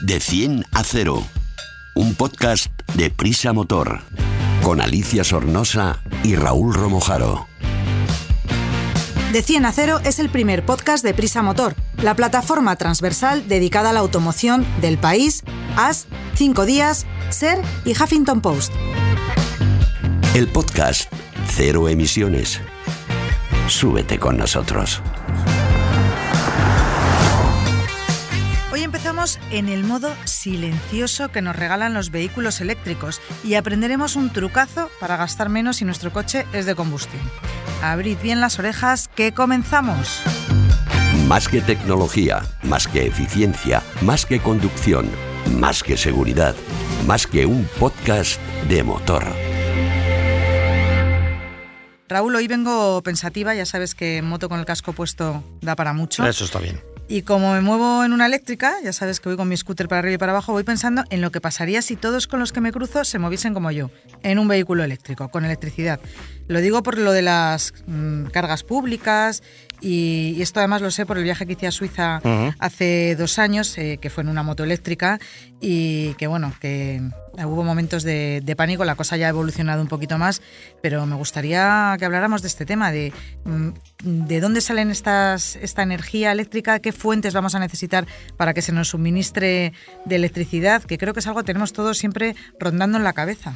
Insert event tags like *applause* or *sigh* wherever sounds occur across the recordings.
De 100 a 0. Un podcast de Prisa Motor. Con Alicia Sornosa y Raúl Romojaro. De 100 a 0 es el primer podcast de Prisa Motor, la plataforma transversal dedicada a la automoción del país, AS, 5 días, SER y Huffington Post. El podcast Cero Emisiones. Súbete con nosotros. Empezamos en el modo silencioso que nos regalan los vehículos eléctricos y aprenderemos un trucazo para gastar menos si nuestro coche es de combustión. Abrid bien las orejas que comenzamos. Más que tecnología, más que eficiencia, más que conducción, más que seguridad, más que un podcast de motor. Raúl, hoy vengo pensativa, ya sabes que moto con el casco puesto da para mucho. Eso está bien. Y como me muevo en una eléctrica, ya sabes que voy con mi scooter para arriba y para abajo, voy pensando en lo que pasaría si todos con los que me cruzo se moviesen como yo, en un vehículo eléctrico, con electricidad. Lo digo por lo de las mm, cargas públicas y, y, esto además lo sé por el viaje que hice a Suiza Ujú. hace dos años, eh, que fue en una moto eléctrica y que bueno, que hubo momentos de, de pánico, la cosa ya ha evolucionado un poquito más, pero me gustaría que habláramos de este tema, de, mm, de dónde salen estas, esta energía eléctrica, qué fuentes vamos a necesitar para que se nos suministre de electricidad, que creo que es algo que tenemos todos siempre rondando en la cabeza.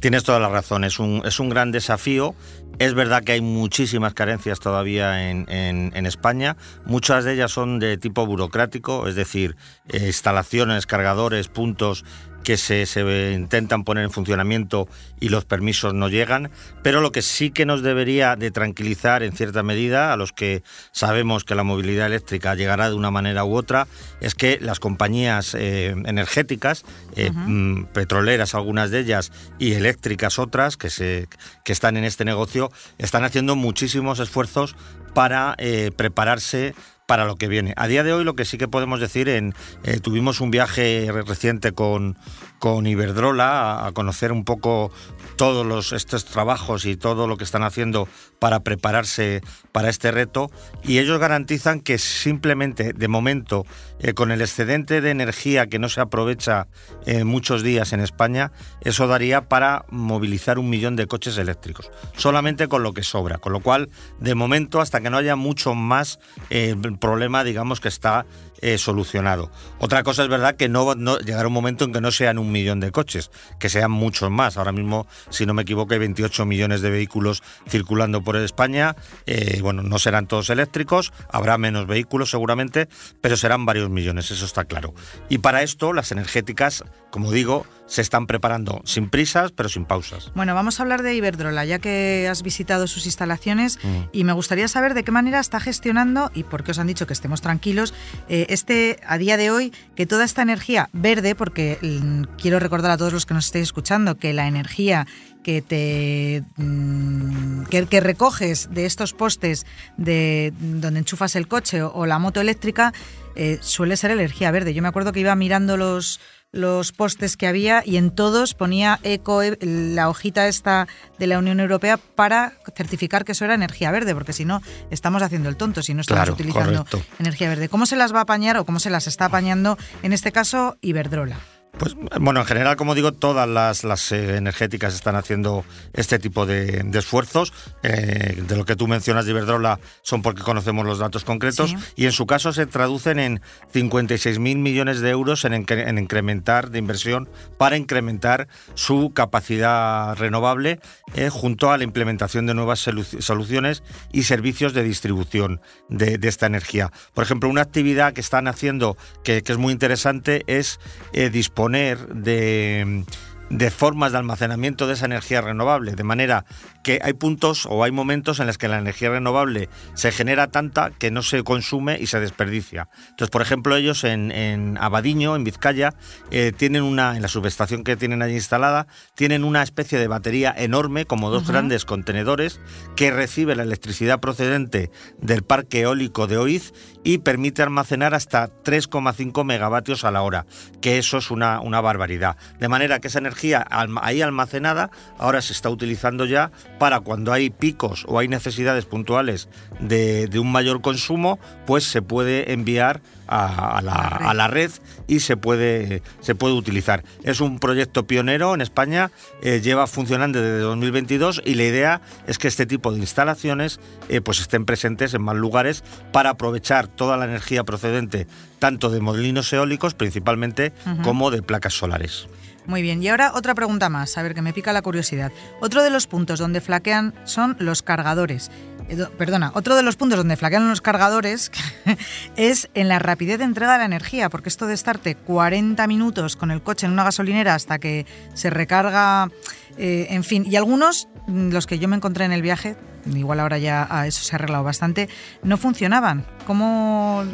Tienes toda la razón, es un, es un gran desafío. Es verdad que hay muchísimas carencias todavía en, en- España. Muchas de ellas son de tipo burocrático, es decir, eh, instalaciones, cargadores, puntos que se, se intentan poner en funcionamiento y los permisos no llegan. Pero lo que sí que nos debería de tranquilizar en cierta medida a los que sabemos que la movilidad eléctrica llegará de una manera u otra es que las compañías eh, energéticas, eh, mm, petroleras algunas de ellas y eléctricas otras que, se, que están en este negocio, están haciendo muchísimos esfuerzos para eh, prepararse para lo que viene. A día de hoy lo que sí que podemos decir, en, eh, tuvimos un viaje re- reciente con, con Iberdrola a, conocer un poco todos estos trabajos y todo lo que están haciendo para prepararse para este reto. Y ellos garantizan que simplemente de momento eh, con el excedente de energía que no se aprovecha en muchos días en España, eso daría para movilizar un millón de coches eléctricos, solamente con lo que sobra, con lo cual de momento hasta que no haya mucho más eh, el problema digamos que está eh, solucionado. Otra cosa es verdad que no, no llegará un momento en que no sean un millón de coches, que sean muchos más. Ahora mismo, si no me equivoco, hay 28 millones de vehículos circulando por España. Eh, bueno, no serán todos eléctricos, habrá menos vehículos seguramente, pero serán varios millones, eso está claro. Y para esto, las energéticas, como digo, se están preparando sin prisas, pero sin pausas. Bueno, vamos a hablar de Iberdrola, ya que has visitado sus instalaciones Mm. y me gustaría saber de qué manera está gestionando y por qué os han dicho que estemos tranquilos eh, este a día de hoy que toda esta energía verde, porque mm, quiero recordar a todos los que nos estéis escuchando que la energía que te mm, que, recoges de estos postes de donde enchufas el coche o, o la moto eléctrica eh, suele ser energía verde. Yo me acuerdo que iba mirando los los postes que había y en todos ponía eco eh, la hojita esta de la Unión Europea para certificar que eso era energía verde, porque si no estamos haciendo el tonto si no estamos Claro, utilizando correcto. energía verde. ¿Cómo se las va a apañar o cómo se las está apañando en este caso Iberdrola? Pues bueno, en general, como digo, todas las, las, eh, energéticas están haciendo este tipo de, de esfuerzos. Eh, de lo que tú mencionas de Iberdrola son porque conocemos los datos concretos Sí. y en su caso se traducen en 56.000 millones de euros en, incre- en incrementar de inversión para incrementar su capacidad renovable eh, junto a la implementación de nuevas solu- soluciones y servicios de distribución de, de esta energía. Por ejemplo, una actividad que están haciendo que, que es muy interesante es eh, de, de formas de almacenamiento de esa energía renovable, de manera que hay puntos o hay momentos en los que la energía renovable se genera tanta que no se consume y se desperdicia. Entonces, por ejemplo, ellos en, en Abadiño, en Vizcaya, eh, tienen una, en la subestación que tienen allí instalada, tienen una especie de batería enorme, como dos grandes contenedores, que recibe la electricidad procedente del parque eólico de Oiz y permite almacenar hasta 3,5 megavatios a la hora, que eso es una, una barbaridad. De manera que esa energía ahí almacenada ahora se está utilizando ya para cuando hay picos o hay necesidades puntuales de, un mayor consumo, pues se puede enviar a, la, red. y se puede, se puede utilizar. Es un proyecto pionero en España, eh, lleva funcionando desde 2022 y la idea es que este tipo de instalaciones eh, pues estén presentes en más lugares para aprovechar toda la energía procedente tanto de molinos eólicos principalmente como de placas solares. Muy bien, y ahora otra pregunta más, a ver que me pica la curiosidad. Otro de los puntos donde flaquean son los cargadores. Perdona, otro de los puntos donde flaquean los cargadores *laughs* es en la rapidez de entrega de la energía, porque esto de estarte 40 minutos con el coche en una gasolinera hasta que se recarga, eh, en fin, y algunos, mm, los que yo me encontré en el viaje, igual ahora ya a eso se ha arreglado bastante, no funcionaban. ¿Cómo,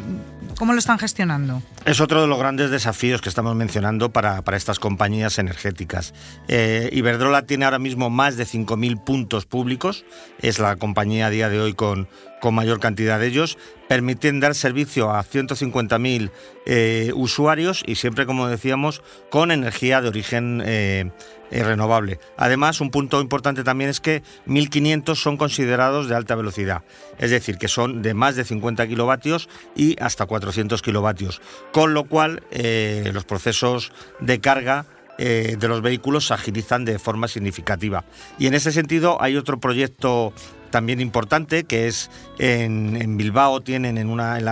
cómo lo están gestionando? Es otro de los grandes desafíos que estamos mencionando para, estas compañías energéticas. Eh, Iberdrola tiene ahora mismo más de 5.000 puntos públicos, es la compañía a día de hoy con, con mayor cantidad de ellos, permiten dar servicio a 150.000 eh, usuarios y siempre, como decíamos, con energía de origen eh, eh, renovable. Además, un punto importante también es que 1.500 son considerados de alta velocidad, es decir, que son de más de 50 kilovatios y hasta 400 kilovatios, con lo cual los procesos de carga de los vehículos se agilizan de forma significativa. Y en ese sentido hay otro proyecto también importante, que es en, Bilbao, tienen en, una, en,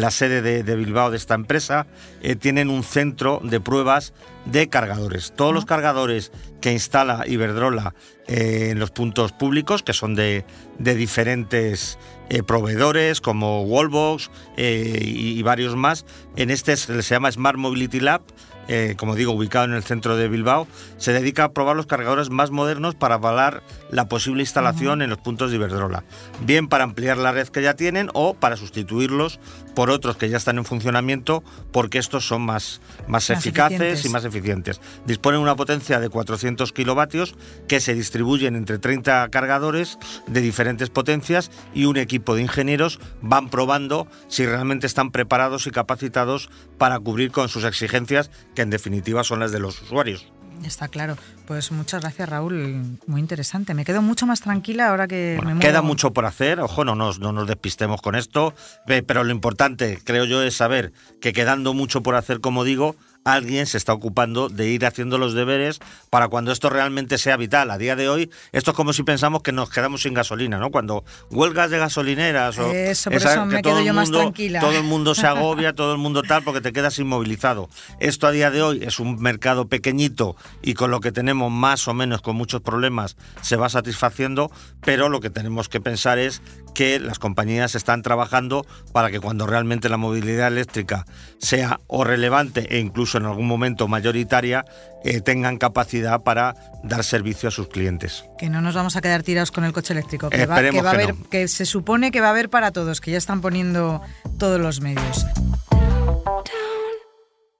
la, sede de, Bilbao de esta empresa, eh, tienen un centro de pruebas de cargadores. Todos los cargadores que instala Iberdrola eh, en los puntos públicos, que son de, diferentes eh, proveedores como Wallbox y, y, varios más, en este se llama Smart Mobility Lab, eh, como digo, ubicado en el centro de Bilbao, se dedica a probar los cargadores más modernos para avalar la posible instalación en los puntos de Iberdrola, bien para ampliar la red que ya tienen o para sustituirlos por otros que ya están en funcionamiento, porque estos son más, más, eficaces y más eficientes. Disponen una potencia de 400 kilovatios que se distribuyen entre 30 cargadores de diferentes potencias y un equipo de ingenieros van probando si realmente están preparados y capacitados para cubrir con sus exigencias en definitiva son las de los usuarios. Está claro. Pues muchas gracias, Raúl. Muy interesante. Me quedo mucho más tranquila ahora que me Queda mucho por hacer. Ojo, no nos, no nos despistemos con esto. Pero lo importante, creo yo, es saber que quedando mucho por hacer, como digo, alguien se está ocupando de ir haciendo los deberes para cuando esto realmente sea vital. A día de hoy, esto es como si pensamos que nos quedamos sin gasolina, ¿no? Cuando huelgas de gasolineras o eso, por eso me quedo yo más tranquila. Todo el mundo se *laughs* agobia, todo el mundo tal, porque te quedas inmovilizado. Esto a día de hoy es un mercado pequeñito y con lo que tenemos más o menos con muchos problemas se va satisfaciendo, pero lo que tenemos que pensar es que las compañías están trabajando para que cuando realmente la movilidad eléctrica sea o relevante e incluso en algún momento mayoritaria, eh, tengan capacidad para dar servicio a sus clientes. Que no nos vamos a quedar tirados con el coche eléctrico, que, va, a haber, que se supone que va a haber para todos, que ya están poniendo todos los medios.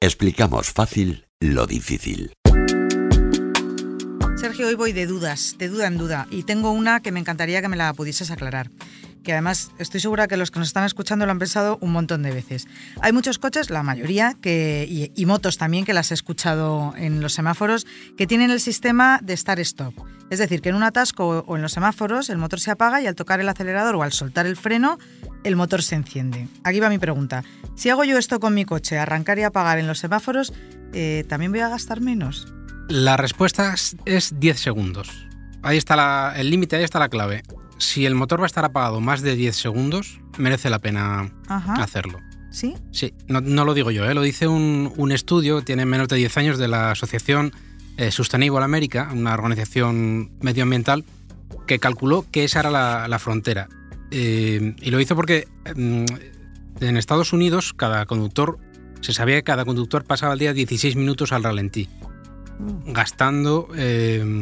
Explicamos fácil lo difícil. Sergio, hoy voy de dudas, de duda en duda, y tengo una que me encantaría que me la pudieses aclarar que además estoy segura que los que nos están escuchando lo han pensado un montón de veces. Hay muchos coches, la mayoría, que, y, motos también, que las he escuchado en los semáforos, que tienen el sistema de start-stop. Es decir, que en un atasco o en los semáforos el motor se apaga y al tocar el acelerador o al soltar el freno, el motor se enciende. Aquí va mi pregunta. Si hago yo esto con mi coche, arrancar y apagar en los semáforos, eh, ¿también voy a gastar menos? La respuesta es 10 segundos. Ahí está el límite, ahí está la clave si el motor va a estar apagado más de 10 segundos, merece la pena hacerlo. ¿Sí? Sí, no, lo digo yo, ¿eh? lo dice un, estudio, tiene menos de 10 años, de la Asociación eh, Sustainable America, una organización medioambiental, que calculó que esa era la, frontera. Eh, y lo hizo porque mm, en Estados Unidos cada conductor, se sabía que cada conductor pasaba al día 16 minutos al ralentí, mm. gastando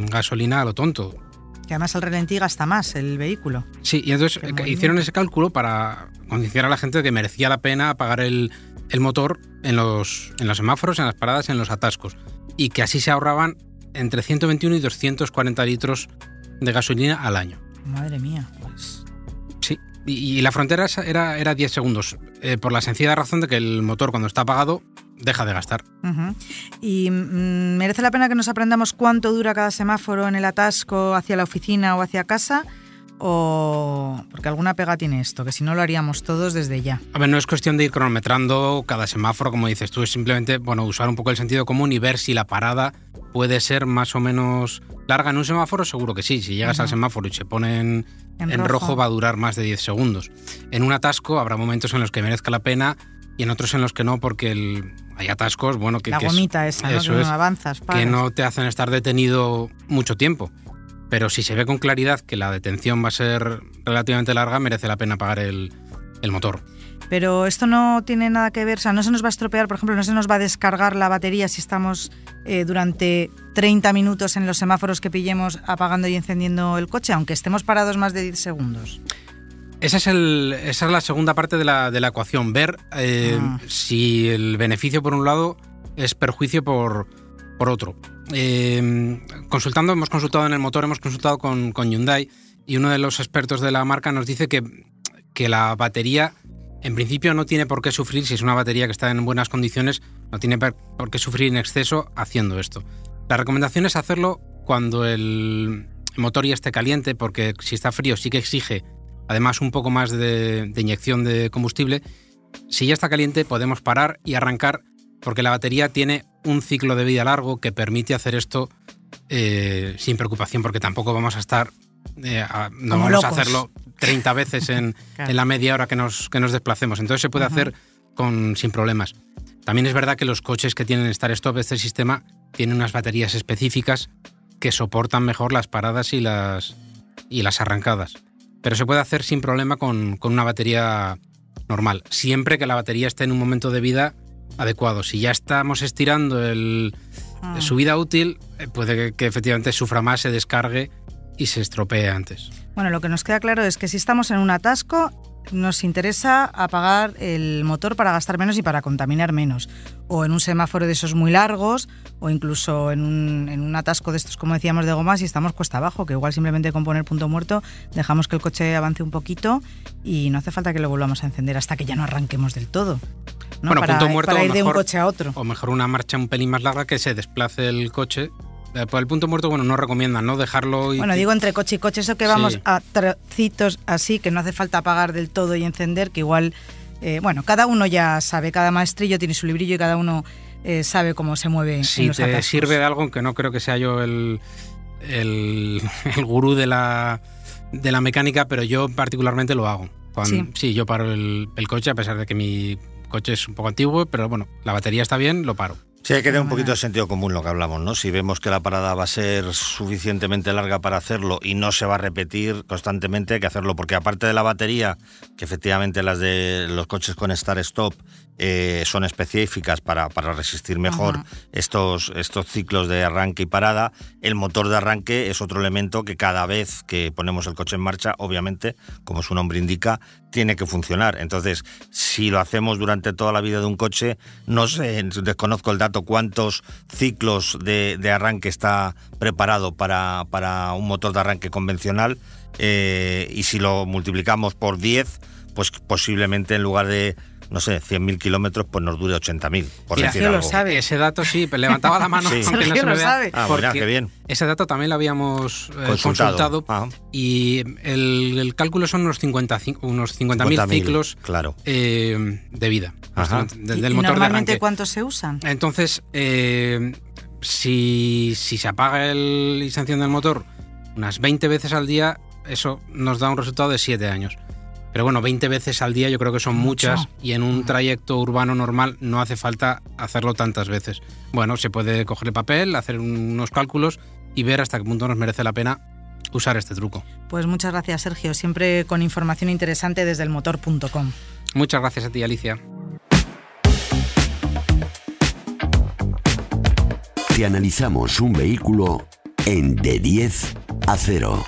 gasolina a lo tonto que además el ralentí gasta más el vehículo. Sí, y entonces hicieron ese cálculo para convencer a la gente de que merecía la pena apagar el, motor en los, en los semáforos, en las paradas, en los atascos. Y que así se ahorraban entre 121 y 240 litros de gasolina al año. Madre mía, pues. Sí, y, la frontera era, era 10 segundos, eh, por la sencilla razón de que el motor cuando está apagado deja de gastar. ¿Y mm, merece la pena que nos aprendamos cuánto dura cada semáforo en el atasco hacia la oficina o hacia casa? ¿O porque alguna pega tiene esto? Que si no lo haríamos todos desde ya. A ver, no es cuestión de ir cronometrando cada semáforo, como dices tú, es simplemente bueno, usar un poco el sentido común y ver si la parada puede ser más o menos larga en un semáforo, seguro que sí. Si llegas al semáforo y se pone en, En en rojo. rojo. va a durar más de 10 segundos. En un atasco habrá momentos en los que merezca la pena y en otros en los que no, porque el- hay atascos, bueno, que, la que es- esa, ¿no? eso que es, no avanzas. que no te hacen estar detenido mucho tiempo. Pero si se ve con claridad que la detención va a ser relativamente larga, merece la pena apagar el, el motor. Pero esto no tiene nada que ver, o sea, no se nos va a estropear, por ejemplo, no se nos va a descargar la batería si estamos eh, durante 30 minutos en los semáforos que pillemos apagando y encendiendo el coche, aunque estemos parados más de 10 segundos. Esa es, el, esa es la segunda parte de la, de la ecuación, ver eh, Ah. si el beneficio por un lado es perjuicio por, por otro. Eh, consultando, hemos consultado en el motor, hemos consultado con, con Hyundai y uno de los expertos de la marca nos dice que, que la batería en principio no tiene por qué sufrir, si es una batería que está en buenas condiciones, no tiene por qué sufrir en exceso haciendo esto. La recomendación es hacerlo cuando el motor ya esté caliente, porque si está frío sí que exige además un poco más de, de inyección de combustible. Si ya está caliente podemos parar y arrancar porque la batería tiene un ciclo de vida largo que permite hacer esto eh, sin preocupación porque tampoco vamos a estar, eh, a- no Como vamos a hacerlo 30 veces en, *laughs* Claro. en la media hora que nos, que nos desplacemos. Entonces se puede hacer con, sin problemas. También es verdad que los coches que tienen Start-Stop de este sistema tienen unas baterías específicas que soportan mejor las paradas y las, y las arrancadas. Pero se puede hacer sin problema con, con una batería normal, siempre que la batería esté en un momento de vida adecuado. Si ya estamos estirando el, Ah. su vida útil, eh, puede que, que efectivamente sufra más, se descargue y se estropee antes. Bueno, lo que nos queda claro es que si estamos en un atasco, nos interesa apagar el motor para gastar menos y para contaminar menos. O en un semáforo de esos muy largos, o incluso en un, en un atasco de estos, como decíamos, de gomas y estamos cuesta abajo, que igual simplemente con poner punto muerto dejamos que el coche avance un poquito y no hace falta que lo volvamos a encender hasta que ya no arranquemos del todo. ¿no? Bueno, para, punto muerto, para ir de un coche a otro. O mejor una marcha un pelín más larga que se desplace el coche. Eh, por el punto muerto, bueno, no recomiendan, ¿no? Dejarlo y... Bueno, digo entre coche y coche, eso que vamos Sí. a trocitos así, que no hace falta apagar del todo y encender, que igual, eh, bueno, cada uno ya sabe, cada maestrillo tiene su librillo y cada uno eh, sabe cómo se mueve en si los te atascos. sirve de algo, aunque no creo que sea yo el, el, *laughs* el gurú de la, de la mecánica, pero yo particularmente lo hago. Cuando, Sí. yo paro el, el coche, a pesar de que mi coche es un poco antiguo, pero bueno, la batería está bien, lo paro. Sí, hay que tener un poquito de sentido común lo que hablamos, ¿no? Si vemos que la parada va a ser suficientemente larga para hacerlo y no se va a repetir constantemente, hay que hacerlo, porque aparte de la batería, que efectivamente las de los coches con Start-Stop eh, son específicas para, para resistir mejor Ajá. estos, estos ciclos de arranque y parada, el motor de arranque es otro elemento que cada vez que ponemos el coche en marcha, obviamente, como su nombre indica, tiene que funcionar. Entonces, si lo hacemos durante toda la vida de un coche, no sé, desconozco el dato cuántos ciclos de, de arranque está preparado para, para un motor de arranque convencional eh, y si lo multiplicamos por 10, pues posiblemente en lugar de, no sé, 100.000 kilómetros, pues nos dure 80.000, por Mira, decir Sergio lo algo. sabe. Ese dato sí, pero levantaba la mano Sí. *laughs* aunque no se me lo vea, sabe. Ah, mira, porque qué bien. Ese dato también lo habíamos eh, Consultado. y el, el cálculo son unos 50 unos 50.000 50.000, ciclos Claro. eh, de vida Ajá. de- ¿Y- del y motor de normalmente arranque. cuántos se usan? Entonces, eh, si, si se apaga el, y se enciende el motor unas 20 veces al día, eso nos da un resultado de 7 años. Pero bueno, 20 veces al día yo creo que son Mucho. muchas y en un trayecto urbano normal no hace falta hacerlo tantas veces. Bueno, se puede coger el papel, hacer unos cálculos y ver hasta qué punto nos merece la pena usar este truco. Pues muchas gracias, Sergio, siempre con información interesante desde el motor.com. Muchas gracias a ti, Alicia. Te analizamos un vehículo en de 10 a 0.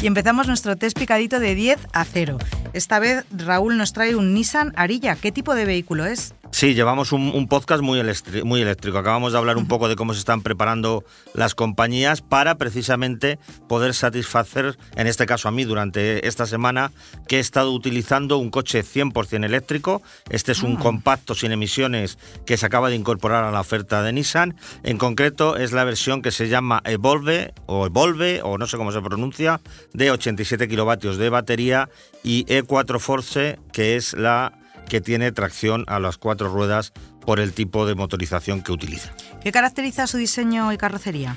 Y empezamos nuestro test picadito de 10 a 0. Esta vez Raúl nos trae un Nissan Arilla. ¿Qué tipo de vehículo es? Sí, llevamos un, podcast muy, muy eléctrico. Acabamos de hablar un poco de cómo se están preparando las compañías para precisamente poder satisfacer, en este caso a mí, durante esta semana, que he estado utilizando un coche 100% eléctrico. Este es un ah. compacto sin emisiones que se acaba de incorporar a la oferta de Nissan. En concreto es la versión que se llama Evolve o Evolve, o no sé cómo se pronuncia, de 87 kilovatios de batería y E4 Force, que es la que tiene tracción a las cuatro ruedas por el tipo de motorización que utiliza. ¿Qué caracteriza su diseño y carrocería?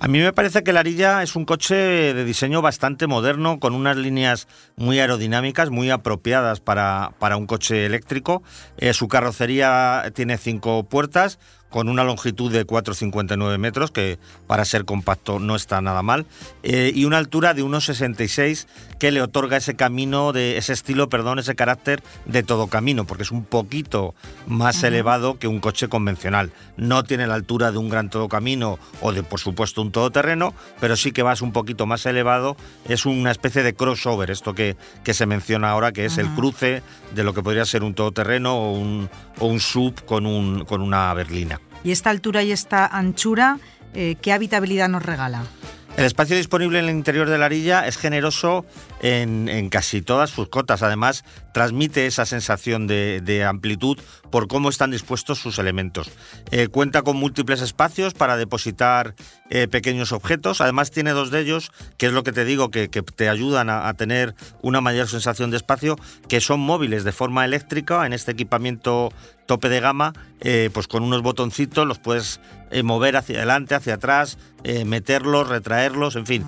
A mí me parece que la Arilla es un coche de diseño bastante moderno, con unas líneas muy aerodinámicas, muy apropiadas para, para un coche eléctrico. Eh, su carrocería tiene cinco puertas, con una longitud de 4,59 metros, que para ser compacto no está nada mal, eh, y una altura de 1,66 que le otorga ese camino, de ese estilo, perdón, ese carácter de todo camino, porque es un poquito más elevado que un coche convencional. No tiene la altura de un gran todo camino o de, por supuesto, un todoterreno, pero sí que vas un poquito más elevado. Es una especie de crossover, esto que, que se menciona ahora, que es el cruce de lo que podría ser un todoterreno o un, o un sub con, un, con una berlina. Y esta altura y esta anchura, eh, ¿qué habitabilidad nos regala? El espacio disponible en el interior de la arilla es generoso en, casi todas sus cotas. Además, transmite esa sensación de, amplitud por cómo están dispuestos sus elementos. Eh, cuenta con múltiples espacios para depositar eh, pequeños objetos. Además, tiene dos de ellos, que es lo que te digo, que, te ayudan a, tener una mayor sensación de espacio, que son móviles de forma eléctrica en este equipamiento tope de gama, eh, pues con unos botoncitos los puedes mover hacia adelante, hacia atrás, meterlos, retraerlos, en fin.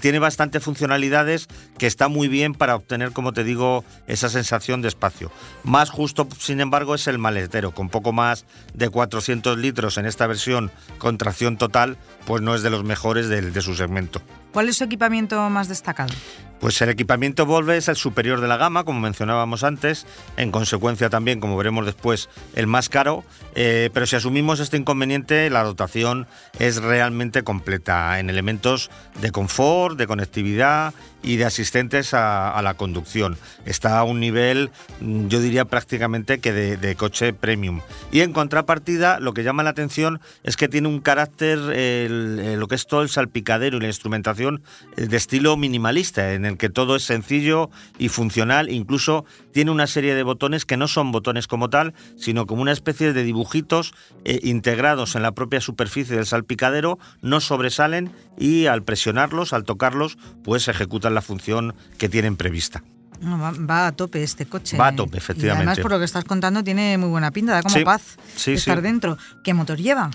tiene bastantes funcionalidades que está muy bien para obtener, como te digo, esa sensación de espacio. Más justo, sin embargo, es el maletero, con poco más de 400 litros en esta versión con tracción total, pues no es de los mejores de su segmento. ¿Cuál es su equipamiento más destacado? Pues el equipamiento Volve es el superior de la gama, como mencionábamos antes, en consecuencia también, como veremos después, el más caro, eh, pero si asumimos este inconveniente, la dotación es realmente completa en elementos de confort, de conectividad y de asistentes a, la conducción. Está a un nivel, mm, yo diría prácticamente que de, coche premium. Y en contrapartida, lo que llama la atención es que tiene un carácter, lo que es todo el salpicadero y la instrumentación eh, de estilo minimalista, en el que todo es sencillo y funcional, incluso tiene una serie de botones que no son botones como tal, sino como una especie de dibujitos eh, integrados en la propia superficie del salpicadero, no sobresalen y al presionarlos, al tocarlos, pues ejecutan la función que tienen prevista. va, a tope este coche. Va a tope, efectivamente. además, por lo que estás contando, tiene muy buena pinta, da como paz estar dentro. ¿Qué motor lleva?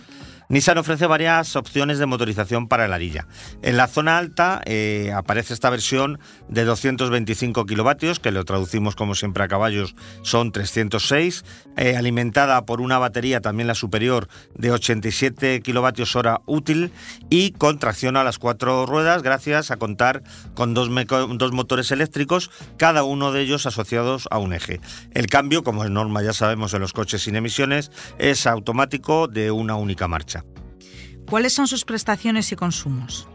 Nissan ofrece varias opciones de motorización para el arilla. En la zona alta eh, aparece esta versión de 225 kilovatios, que lo traducimos como siempre a caballos, son 306, eh, alimentada por una batería, también la superior, de 87 kilovatios hora útil y con tracción a las cuatro ruedas, gracias a contar con dos, dos motores eléctricos, cada uno de ellos asociados a un eje. El cambio, como es norma ya sabemos en los coches sin emisiones, es automático de una única marcha. ¿Cuáles son sus prestaciones y consumos?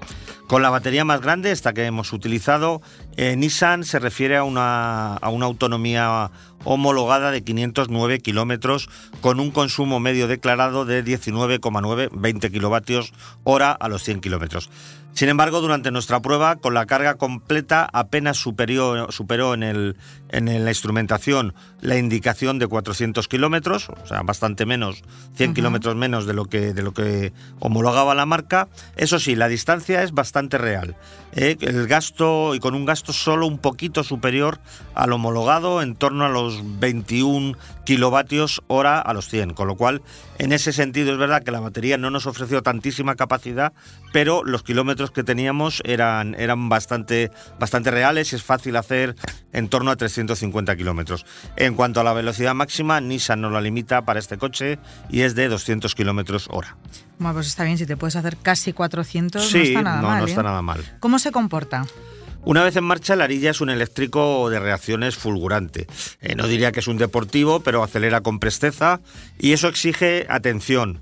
Con la batería más grande, esta que hemos utilizado, eh, Nissan se refiere a una, a una autonomía homologada de 509 kilómetros con un consumo medio declarado de 19,9 20 kilovatios hora a los 100 kilómetros. Sin embargo, durante nuestra prueba, con la carga completa apenas superó, superó en, el, en la instrumentación la indicación de 400 kilómetros, o sea, bastante menos, 100 kilómetros menos de lo, que, de lo que homologaba la marca. Eso sí, la distancia es bastante real. ¿eh? El gasto, y con un gasto solo un poquito superior al homologado, en torno a los 21 kilovatios hora a los 100, con lo cual, en ese sentido es verdad que la batería no nos ofreció tantísima capacidad, pero los kilómetros que teníamos eran, eran bastante, bastante reales y es fácil hacer en torno a 350 kilómetros. En cuanto a la velocidad máxima, Nissan no la limita para este coche y es de 200 kilómetros hora. Bueno, pues está bien, si te puedes hacer casi 400, no está nada mal. No está ¿eh? nada mal. ¿Cómo se comporta? Una vez en marcha, la Arilla es un eléctrico de reacciones fulgurante. Eh, no diría que es un deportivo, pero acelera con presteza y eso exige atención.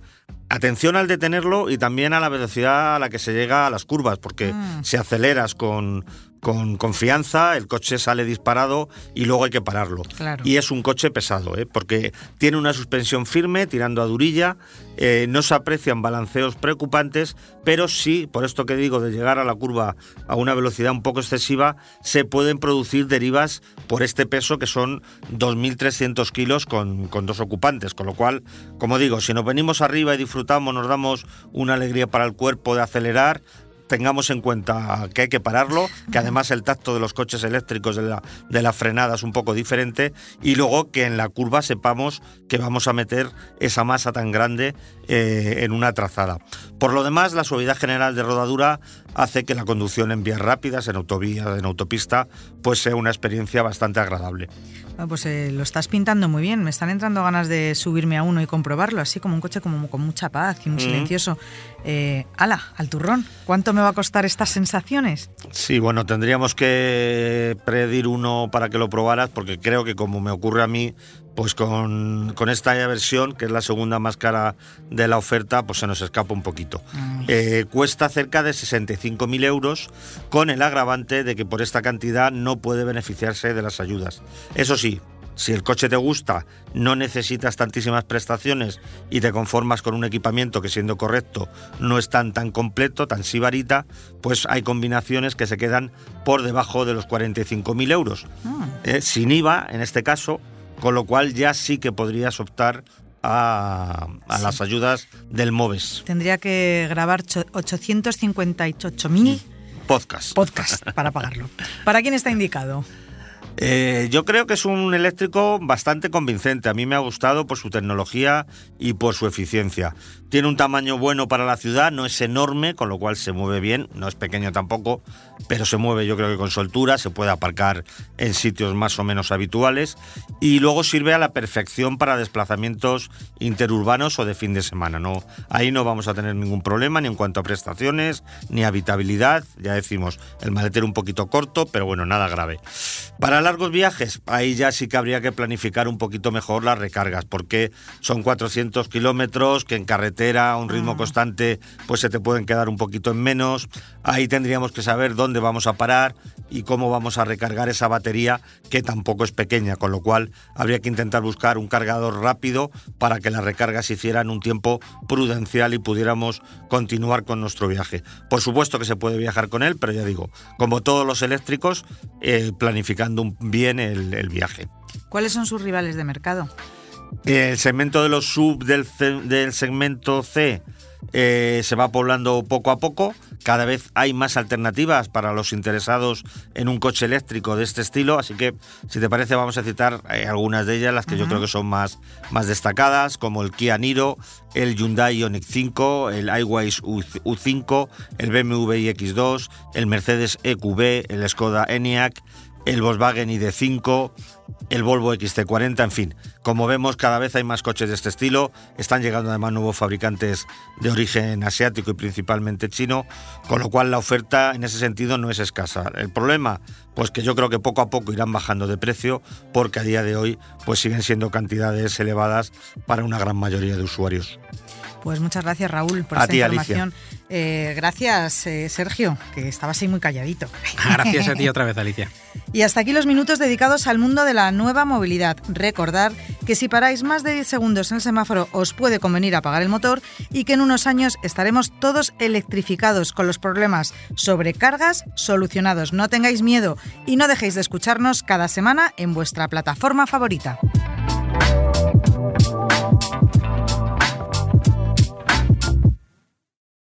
Atención al detenerlo y también a la velocidad a la que se llega a las curvas, porque ah. si aceleras con, con confianza, el coche sale disparado y luego hay que pararlo. Y es un coche pesado, ¿eh? porque tiene una suspensión firme, tirando a durilla, eh, no se aprecian balanceos preocupantes, pero sí, por esto que digo, de llegar a la curva a una velocidad un poco excesiva, se pueden producir derivas por este peso que son 2.300 kilos con, con dos ocupantes, con lo cual, como digo, si nos venimos arriba y disfrutamos, nos damos una alegría para el cuerpo de acelerar, tengamos en cuenta que hay que pararlo, que además el tacto de los coches eléctricos de la, de frenada es un poco diferente y luego que en la curva sepamos que vamos a meter esa masa tan grande eh, en una trazada. Por lo demás, la suavidad general de rodadura hace que la conducción en vías rápidas, en autovía, en autopista, pues sea una experiencia bastante agradable. pues eh, lo estás pintando muy bien. Me están entrando ganas de subirme a uno y comprobarlo, así como un coche como con mucha paz y muy mm. silencioso. Eh, ala, al turrón. ¿Cuánto me va a costar estas sensaciones? Sí, bueno, tendríamos que pedir uno para que lo probaras, porque creo que como me ocurre a mí, pues con, esta versión, que es la segunda más cara de la oferta, pues se nos escapa un poquito. Eh, cuesta cerca de 65.000 euros, con el agravante de que por esta cantidad no puede beneficiarse de las ayudas. Eso sí, si el coche te gusta, no necesitas tantísimas prestaciones y te conformas con un equipamiento que siendo correcto no es tan tan completo, tan sibarita, pues hay combinaciones que se quedan por debajo de los 45.000 euros. Ah. Eh, sin IVA, en este caso, con lo cual ya sí que podrías optar a, las ayudas del MOVES. Tendría que grabar 858.000 podcast. podcast para pagarlo. ¿Para quién está indicado? Eh, yo creo que es un eléctrico bastante convincente. A mí me ha gustado por su tecnología y por su eficiencia. Tiene un tamaño bueno para la ciudad, no es enorme, con lo cual se mueve bien, no es pequeño tampoco, pero se mueve yo creo que con soltura, se puede aparcar en sitios más o menos habituales y luego sirve a la perfección para desplazamientos interurbanos o de fin de semana. ¿no? Ahí no vamos a tener ningún problema ni en cuanto a prestaciones ni habitabilidad, ya decimos, el maletero un poquito corto, pero bueno, nada grave. Para largos viajes, ahí ya sí que habría que planificar un poquito mejor las recargas, porque son 400 kilómetros que en carretera a un ritmo ah. constante, pues se te pueden quedar un poquito en menos. Ahí tendríamos que saber dónde vamos a parar y cómo vamos a recargar esa batería, que tampoco es pequeña, con lo cual habría que intentar buscar un cargador rápido para que las recargas se hicieran un tiempo prudencial y pudiéramos continuar con nuestro viaje. Por supuesto que se puede viajar con él, pero ya digo, como todos los eléctricos, eh, planificando bien el viaje. ¿Cuáles son sus rivales de mercado? El segmento de los sub del, del segmento C eh, se va poblando poco a poco. Cada vez hay más alternativas para los interesados en un coche eléctrico de este estilo. Así que, si te parece, vamos a citar eh, algunas de ellas, las que yo creo que son más, más destacadas, como el Kia Niro, el Hyundai Ioniq 5, el iWise U5, el BMW iX2, el Mercedes EQB, el Skoda Enyaq, el Volkswagen ID5, el Volvo XT40, en fin. Como vemos, cada vez hay más coches de este estilo, están llegando además nuevos fabricantes de origen asiático y principalmente chino, con lo cual la oferta en ese sentido no es escasa. El problema, pues que yo creo que poco a poco irán bajando de precio, porque a día de hoy pues siguen siendo cantidades elevadas para una gran mayoría de usuarios. Pues muchas gracias Raúl por esta información. Eh, gracias eh, Sergio, que estabas ahí muy calladito. Gracias a ti otra vez Alicia. *laughs* Y hasta aquí los minutos dedicados al mundo de la nueva movilidad. Recordar que si paráis más de 10 segundos en el semáforo os puede convenir apagar el motor y que en unos años estaremos todos electrificados con los problemas sobre cargas solucionados. No tengáis miedo y no dejéis de escucharnos cada semana en vuestra plataforma favorita.